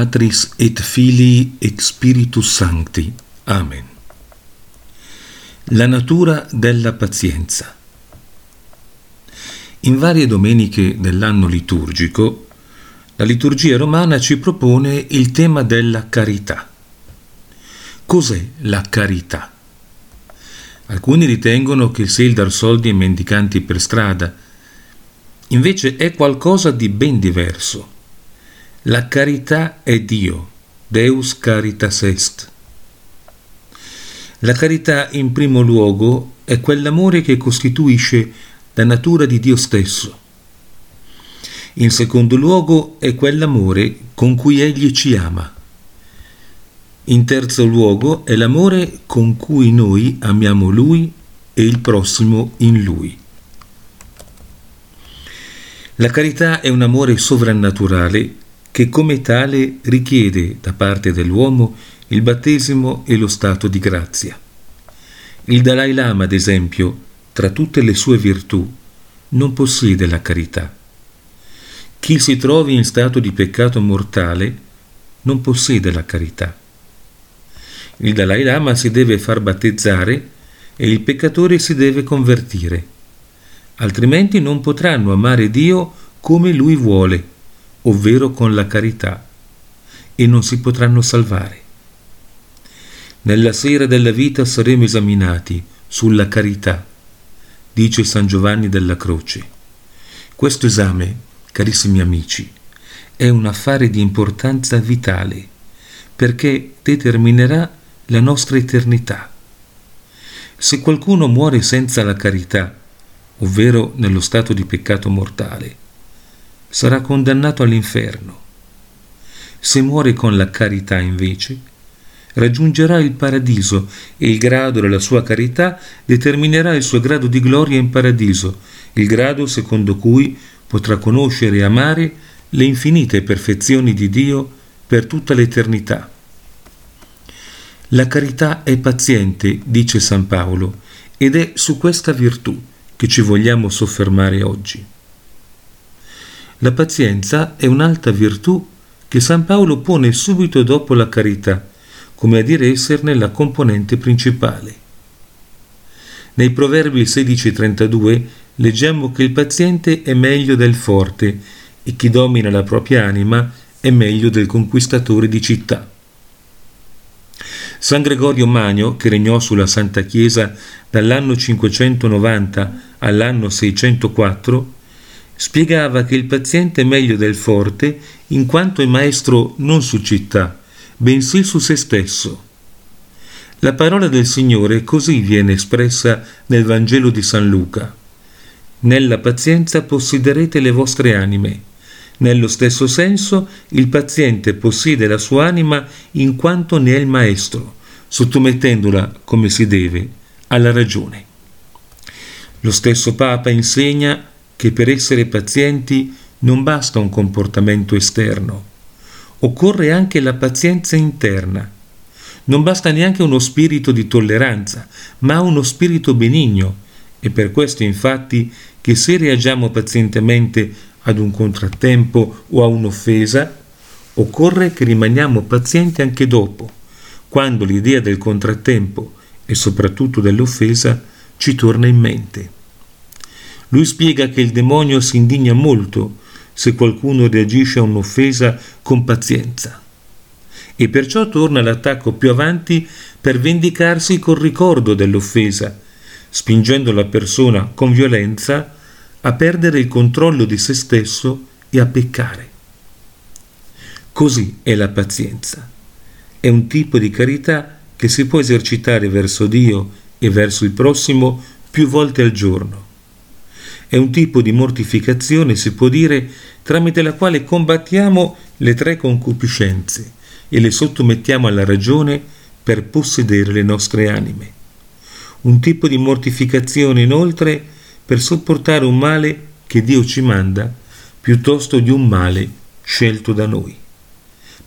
Patris et Filii et Spiritus Sancti. Amen. La natura della pazienza. In varie domeniche dell'anno liturgico, la liturgia romana ci propone il tema della carità. Cos'è la carità? Alcuni ritengono che sia il dar soldi ai mendicanti per strada, invece è qualcosa di ben diverso la carità è Dio, Deus caritas est. La carità in primo luogo è quell'amore che costituisce la natura di Dio stesso. In secondo luogo è quell'amore con cui Egli ci ama. In terzo luogo è l'amore con cui noi amiamo Lui e il prossimo in Lui. La carità è un amore sovrannaturale che come tale richiede da parte dell'uomo il battesimo e lo stato di grazia. Il Dalai Lama, ad esempio, tra tutte le sue virtù, non possiede la carità. Chi si trovi in stato di peccato mortale non possiede la carità. Il Dalai Lama si deve far battezzare e il peccatore si deve convertire, altrimenti non potranno amare Dio come lui vuole ovvero con la carità, e non si potranno salvare. Nella sera della vita saremo esaminati sulla carità, dice San Giovanni della Croce. Questo esame, carissimi amici, è un affare di importanza vitale, perché determinerà la nostra eternità. Se qualcuno muore senza la carità, ovvero nello stato di peccato mortale, sarà condannato all'inferno. Se muore con la carità invece, raggiungerà il paradiso e il grado della sua carità determinerà il suo grado di gloria in paradiso, il grado secondo cui potrà conoscere e amare le infinite perfezioni di Dio per tutta l'eternità. La carità è paziente, dice San Paolo, ed è su questa virtù che ci vogliamo soffermare oggi. La pazienza è un'alta virtù che San Paolo pone subito dopo la carità, come a dire esserne la componente principale. Nei Proverbi 16:32 leggiamo che il paziente è meglio del forte e chi domina la propria anima è meglio del conquistatore di città. San Gregorio Magno, che regnò sulla Santa Chiesa dall'anno 590 all'anno 604, spiegava che il paziente è meglio del forte in quanto è maestro non su città, bensì su se stesso. La parola del Signore così viene espressa nel Vangelo di San Luca. Nella pazienza possederete le vostre anime. Nello stesso senso, il paziente possiede la sua anima in quanto ne è il maestro, sottomettendola, come si deve, alla ragione. Lo stesso Papa insegna che per essere pazienti non basta un comportamento esterno, occorre anche la pazienza interna. Non basta neanche uno spirito di tolleranza, ma uno spirito benigno. E per questo infatti che se reagiamo pazientemente ad un contrattempo o a un'offesa, occorre che rimaniamo pazienti anche dopo, quando l'idea del contrattempo e soprattutto dell'offesa ci torna in mente. Lui spiega che il demonio si indigna molto se qualcuno reagisce a un'offesa con pazienza e perciò torna all'attacco più avanti per vendicarsi col ricordo dell'offesa, spingendo la persona con violenza a perdere il controllo di se stesso e a peccare. Così è la pazienza. È un tipo di carità che si può esercitare verso Dio e verso il prossimo più volte al giorno è un tipo di mortificazione, si può dire, tramite la quale combattiamo le tre concupiscenze e le sottomettiamo alla ragione per possedere le nostre anime. Un tipo di mortificazione inoltre per sopportare un male che Dio ci manda piuttosto di un male scelto da noi.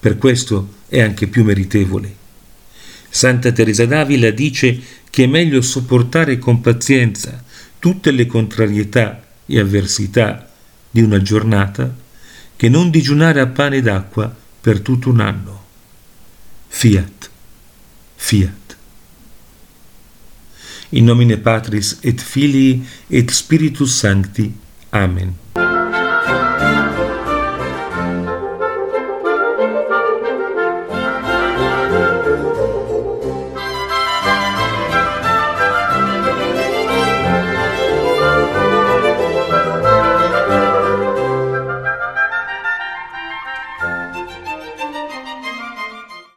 Per questo è anche più meritevole. Santa Teresa d'Avila dice che è meglio sopportare con pazienza tutte le contrarietà e avversità di una giornata che non digiunare a pane d'acqua per tutto un anno. Fiat, fiat. In nomine Patris et Filii et Spiritus Sancti. Amen.